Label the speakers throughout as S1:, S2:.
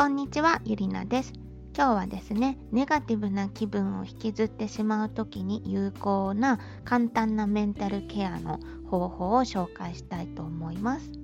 S1: こんにちは、ゆりなです。今日はですね、ネガティブな気分を引きずってしまう時に有効な簡単なメンタルケアの方法を紹介したいと思います。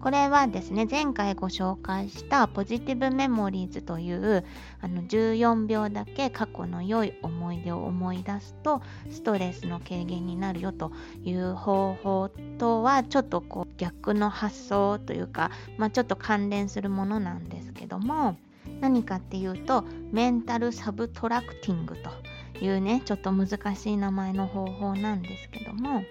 S1: これはですね前回ご紹介したポジティブメモリーズというあの14秒だけ過去の良い思い出を思い出すとストレスの軽減になるよという方法とはちょっとこう逆の発想というか、まあ、ちょっと関連するものなんですけども何かっていうとメンタルサブトラクティングというねちょっと難しい名前の方法なんですけども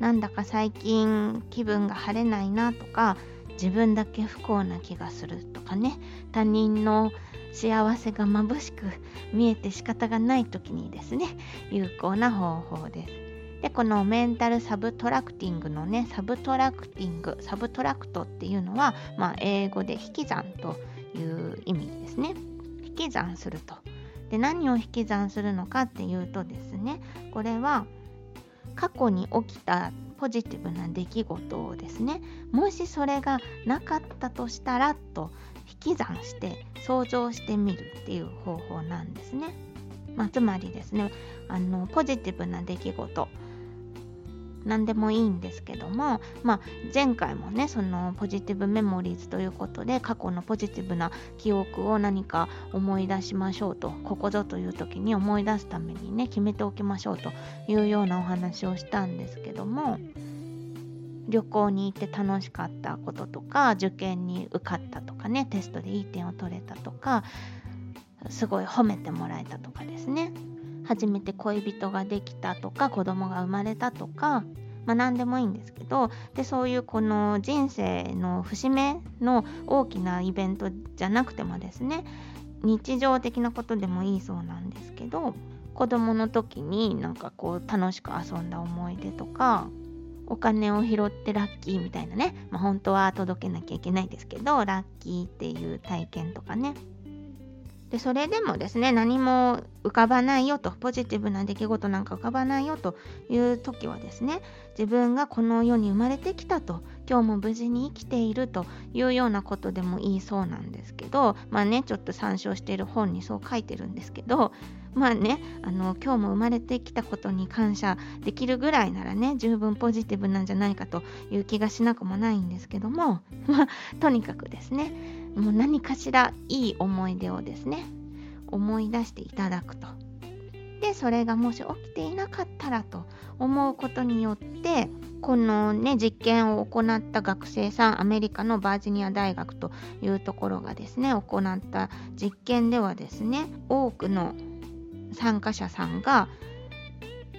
S1: なんだか最近気分が晴れないなとか自分だけ不幸な気がするとかね他人の幸せが眩しく見えて仕方がない時にですね有効な方法です。でこの mental subtracting のね subtracting subtract っていうのは、まあ、英語で引き算という意味ですね。引き算すると。で何を引き算するのかっていうとですねこれは過去に起きたポジティブな出来事をですねもしそれがなかったとしたらと引き算して想像してみるっていう方法なんですね。まあ、つまりですねあのポジティブな出来事何でもいいんですけども、まあ、前回もねそのポジティブメモリーズということで過去のポジティブな記憶を何か思い出しましょうとここぞという時に思い出すためにね決めておきましょうというようなお話をしたんですけども旅行に行って楽しかったこととか受験に受かったとかねテストでいい点を取れたとかすごい褒めてもらえたとかですね。初めて恋人ができたとか子供が生まれたとか、まあ、何でもいいんですけどでそういうこの人生の節目の大きなイベントじゃなくてもですね日常的なことでもいいそうなんですけど子供の時になんかこう楽しく遊んだ思い出とかお金を拾ってラッキーみたいなね、まあ、本当は届けなきゃいけないですけどラッキーっていう体験とかね。でそれでもですね何も浮かばないよとポジティブな出来事なんか浮かばないよという時はですね自分がこの世に生まれてきたと今日も無事に生きているというようなことでもいいそうなんですけどまあねちょっと参照している本にそう書いてるんですけどまあねあの今日も生まれてきたことに感謝できるぐらいならね十分ポジティブなんじゃないかという気がしなくもないんですけどもまあとにかくですねもう何かしらいい思い出をですね思い出していただくと。でそれがもし起きていなかったらと思うことによってこのね実験を行った学生さんアメリカのバージニア大学というところがですね行った実験ではですね多くの参加者さんが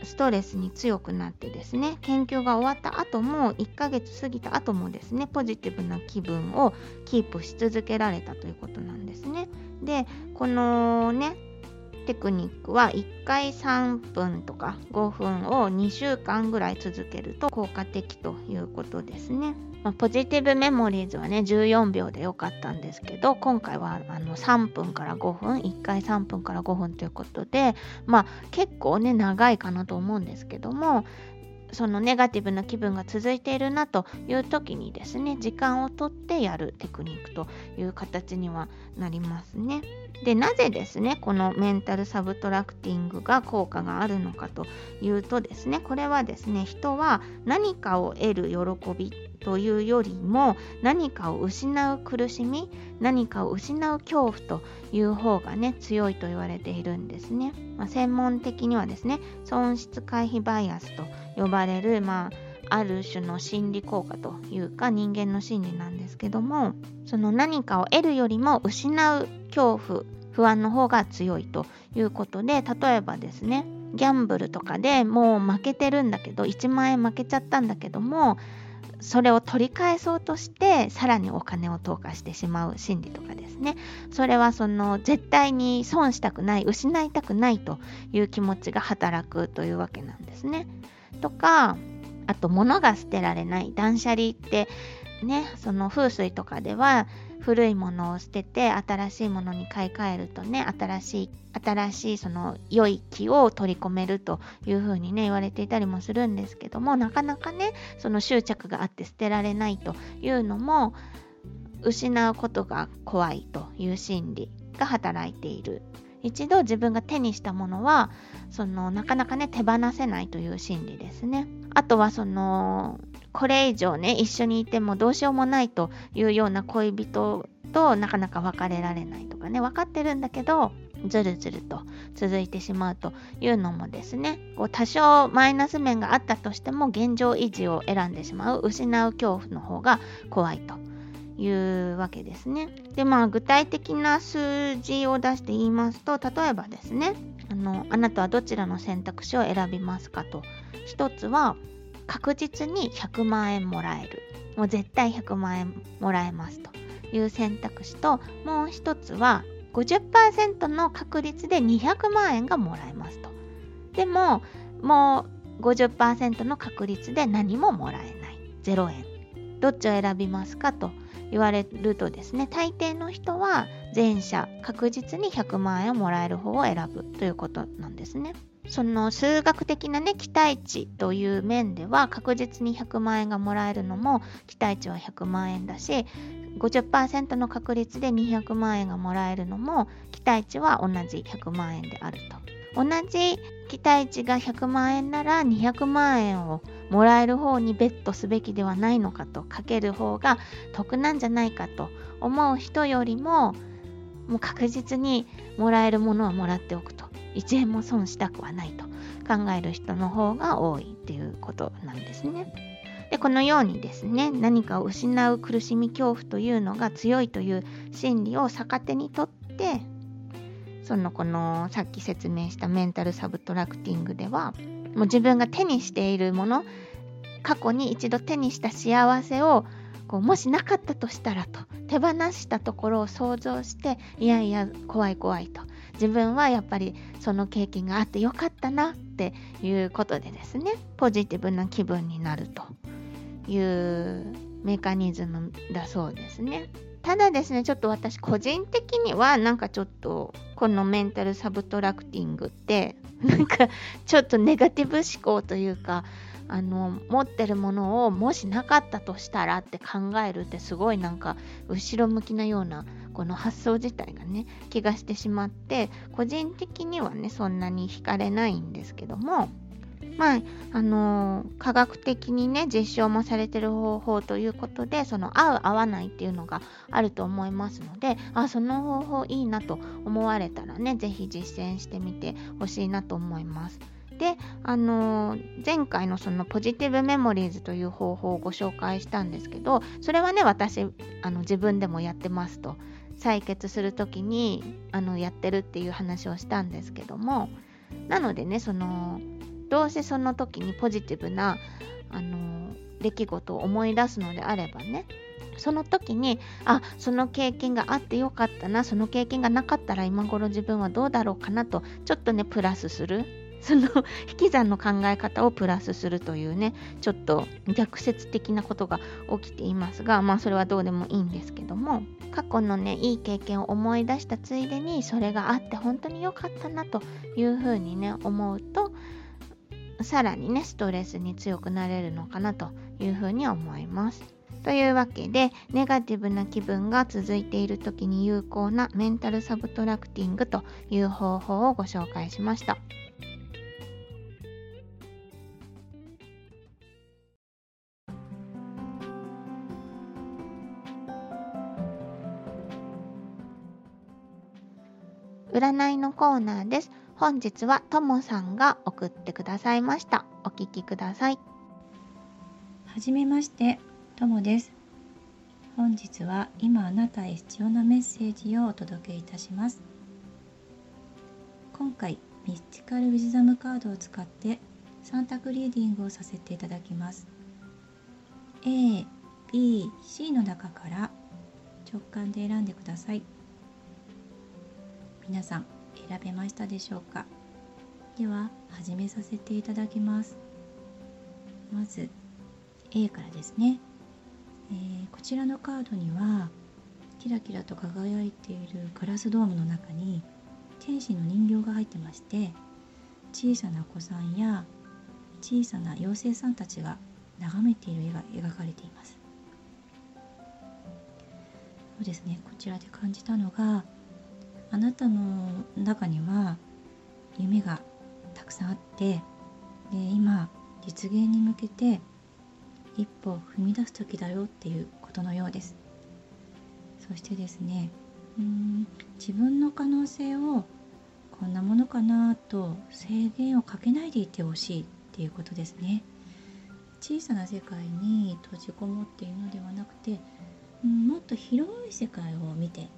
S1: ストレスに強くなってですね研究が終わった後も1ヶ月過ぎた後もですねポジティブな気分をキープし続けられたということなんですね。でこのねテクニックは1回3分とか5分を2週間ぐらい続けると効果的ということですね。まあ、ポジティブメモリーズはね14秒でよかったんですけど今回はあの3分から5分1回3分から5分ということでまあ結構ね長いかなと思うんですけどもそのネガティブな気分が続いているなという時にですね時間をとってやるテクニックという形にはなりますね。でなぜですねこのメンタルサブトラクティングが効果があるのかというとですねこれはですね人は何かを得る喜びというよりも何かを失う苦しみ何かを失う恐怖という方がね強いと言われているんですね、まあ、専門的にはですね損失回避バイアスと呼ばれるまあある種の心理効果というか人間の心理なんですけどもその何かを得るよりも失う恐怖不安の方が強いということで例えばですねギャンブルとかでもう負けてるんだけど1万円負けちゃったんだけどもそれを取り返そうとしてさらにお金を投下してしまう心理とかですねそれはその絶対に損したくない失いたくないという気持ちが働くというわけなんですね。とかあと物が捨てられない断捨離ってねその風水とかでは古いものを捨てて新しいものに買い替えるとね新しい新しいその良い気を取り込めるというふうにね言われていたりもするんですけどもなかなかねその執着があって捨てられないというのも失うことが怖いという心理が働いている。一度自分が手にしたものはそのなかなかね手放せないという心理ですね。あとはそのこれ以上ね一緒にいてもどうしようもないというような恋人となかなか別れられないとかね分かってるんだけどずるずると続いてしまうというのもですねこう多少マイナス面があったとしても現状維持を選んでしまう失う恐怖の方が怖いというわけですね。でまあ具体的な数字を出して言いますと例えばですねあのあなたはどちらの選択肢を選びますかと一つは確実に100万円もらえる。もう絶対100万円もらえますと。いう選択肢ともう一つは50%の確率で200万円がもらえますと。でももう50%の確率で何ももらえない。0円。どっちを選びますかと言われるとですね大抵の人は前者確実に100万円をもらえる方を選ぶということなんですね。その数学的なね期待値という面では確実に100万円がもらえるのも期待値は100万円だし50%の確率で200万円がもらえるのも期待値は同じ100万円であると。同じ期待値が100万円なら200万円をもらえる方にベットすべきではないのかとかける方が得なんじゃないかと思う人よりももう確実にもらえるものはもらっておくと1円も損したくはないと考える人の方が多いっていうことなんですね。でこのようにですね何かを失う苦しみ恐怖というのが強いという心理を逆手にとってそのこのさっき説明したメンタルサブトラクティングではもう自分が手にしているもの過去に一度手にした幸せをこうもしなかったとしたらと手放したところを想像していやいや怖い怖いと自分はやっぱりその経験があってよかったなっていうことでですねポジティブな気分になるというメカニズムだそうですね。ただですねちょっと私個人的にはなんかちょっとこのメンタルサブトラクティングって なんかちょっとネガティブ思考というかあの持ってるものをもしなかったとしたらって考えるってすごいなんか後ろ向きなようなこの発想自体がね気がしてしまって個人的にはねそんなに惹かれないんですけどもまああのー、科学的にね実証もされてる方法ということでその合う合わないっていうのがあると思いますのであその方法いいなと思われたらね是非実践してみてほしいなと思います。で、あのー、前回のそのポジティブメモリーズという方法をご紹介したんですけどそれはね私あの自分でもやってますと採血する時にあのやってるっていう話をしたんですけどもなのでねそのどうせその時にポジティブなあの出来事を思い出すのであればねその時にあその経験があってよかったなその経験がなかったら今頃自分はどうだろうかなとちょっとねプラスするその引き算の考え方をプラスするというねちょっと逆説的なことが起きていますがまあそれはどうでもいいんですけども過去のねいい経験を思い出したついでにそれがあって本当に良かったなというふうにね思うとさらにねストレスに強くなれるのかなというふうに思います。というわけでネガティブな気分が続いている時に有効なメンタルサブトラクティングという方法をご紹介しました。占いのコーナーです。本日はともさんが送ってくださいました。お聞きください。
S2: はじめまして、ともです。本日は今あなたへ必要なメッセージをお届けいたします。今回、ミスティカルウィズダムカードを使って3択リーディングをさせていただきます。A、B、C の中から直感で選んでください。皆さん選べましたでしょうか？では始めさせていただきます。まず A からですね、えー、こちらのカードにはキラキラと輝いているガラスドームの中に天使の人形が入ってまして小さなお子さんや小さな妖精さんたちが眺めている絵が描かれています。そうですね。こちらで感じたのがあなたの中には夢がたくさんあってで今実現に向けて一歩踏み出す時だよっていうことのようです。そしてですねうん自分の可能性をこんなものかなと制限をかけないでいてほしいっていうことですね。小さな世界に閉じこもっているのではなくて、うん、もっと広い世界を見て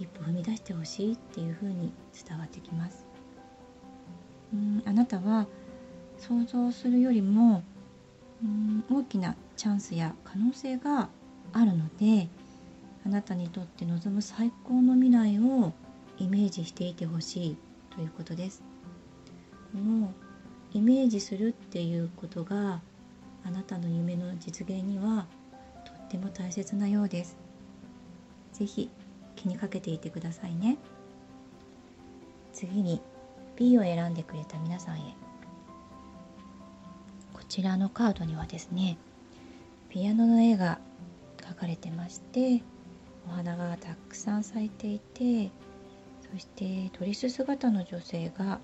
S2: 一歩踏み出してほしいっていうふうに伝わってきます。うんあなたは想像するよりもうん大きなチャンスや可能性があるのであなたにとって望む最高の未来をイメージしていてほしいということです。このイメージするっていうことがあなたの夢の実現にはとっても大切なようです。是非気にかけていてくださいね。次に B を選んでくれた皆さんへ。こちらのカードにはですねピアノの絵が描かれてましてお花がたくさん咲いていてそしてドレス姿の女性が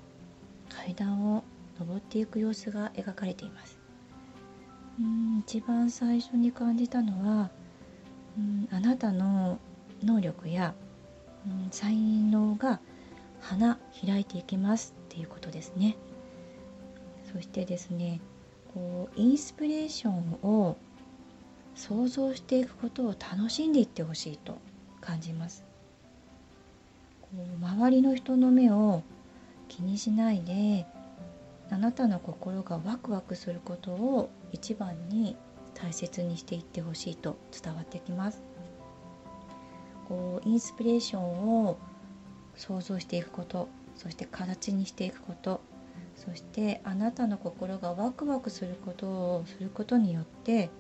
S2: 階段を登っていく様子が描かれています。うん一番最初に感じたのはうんあなたの能力やうん才能が花開いていきますっていうことですね。そしてですねこうインスピレーションを想像していくことを楽しんでいってほしいと感じます。こう周りの人の目を気にしないであなたの心がワクワクすることを一番に大切にしていってほしいと伝わってきます。こうインスピレーションを想像していくことそして形にしていくことそしてあなたの心がワクワクすることをすることによって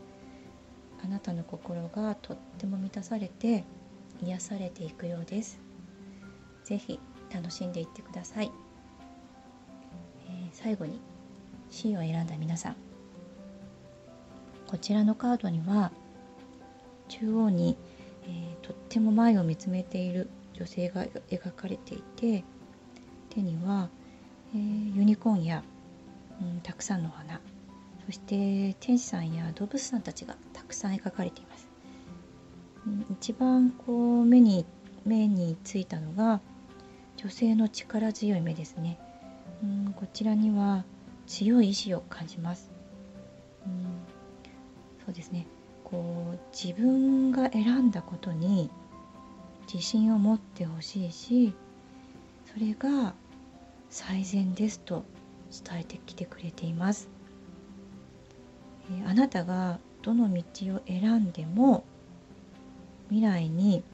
S2: あなたの心がとっても満たされて癒されていくようです。是非楽しんでいってください、えー、最後に C を選んだ皆さん。こちらのカードには中央に、えー、とっても前を見つめている女性が描かれていて手には、えー、ユニコーンや、うん、たくさんの花そして天使さんや動物さんたちがたくさん描かれています、うん、一番こう目に目についたのが女性の力強い目ですね、うん、こちらには強い意志を感じます、うん、そうですね。こう自分が選んだことに自信を持ってほしいしそれが最善ですと伝えてきてくれています、えー、あなたがどの道を選んでも未来に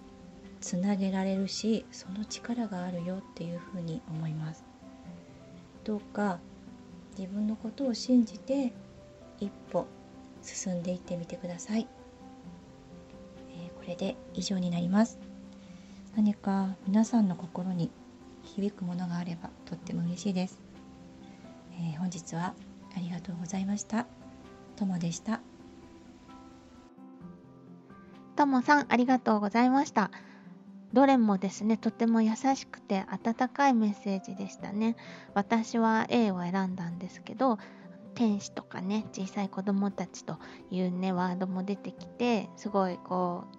S2: つなげられるしその力があるよっていうふうに思います。どうか自分のことを信じて一歩進んでいってみてください、えー、これで以上になります。何か皆さんの心に響くものがあればとっても嬉しいです、えー、本日はありがとうございました。ともでした。
S1: ともさんありがとうございました。どれもですねとても優しくて温かいメッセージでしたね。私は A を選んだんですけど天使とかね小さい子供たちというねワードも出てきてすごいこう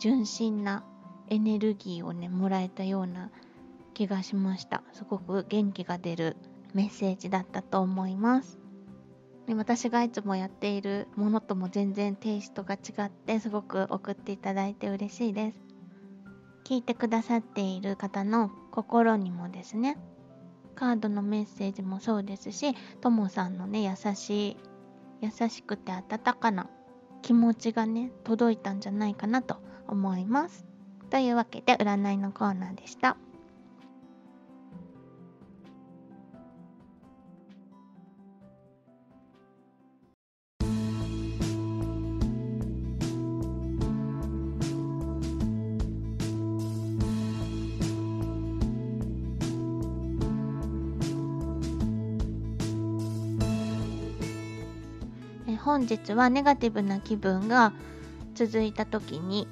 S1: 純真なエネルギーをねもらえたような気がしました。すごく元気が出るメッセージだったと思います。で私がいつもやっているものとも全然テイストが違ってすごく送っていただいて嬉しいです。聞いてくださっている方の心にもですねカードのメッセージもそうですしともさんのね優しい優しくて温かな気持ちがね届いたんじゃないかなと思いますというわけで占いのコーナーでした。本日はネガティブな気分が続いた時に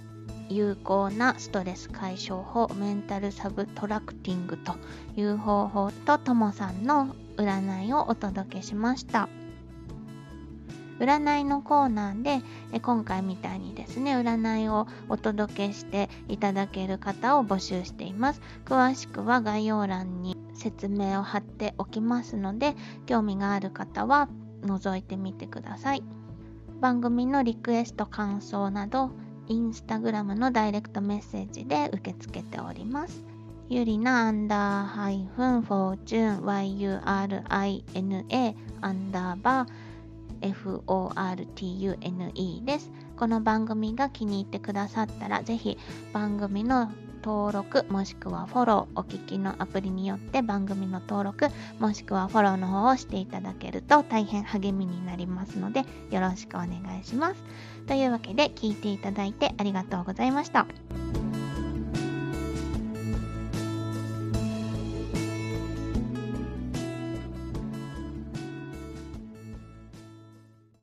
S1: 有効なストレス解消法メンタルサブトラクティングという方法とともさんの占いをお届けしました。占いのコーナーでえ今回みたいにですね占いをお届けしていただける方を募集しています。詳しくは概要欄に説明を貼っておきますので興味がある方は覗いてみてください。番組のリクエスト感想などインスタグラムのダイレクトメッセージで受け付けております。ゆりなアンダーハイフンフォーチューン YURINA アンダーバー FORTUNE です。この番組が気に入ってくださったらぜひ番組の登録もしくはフォローお聞きのアプリによって番組の登録もしくはフォローの方をしていただけると大変励みになりますのでよろしくお願いしますというわけで聞いていただいてありがとうございました。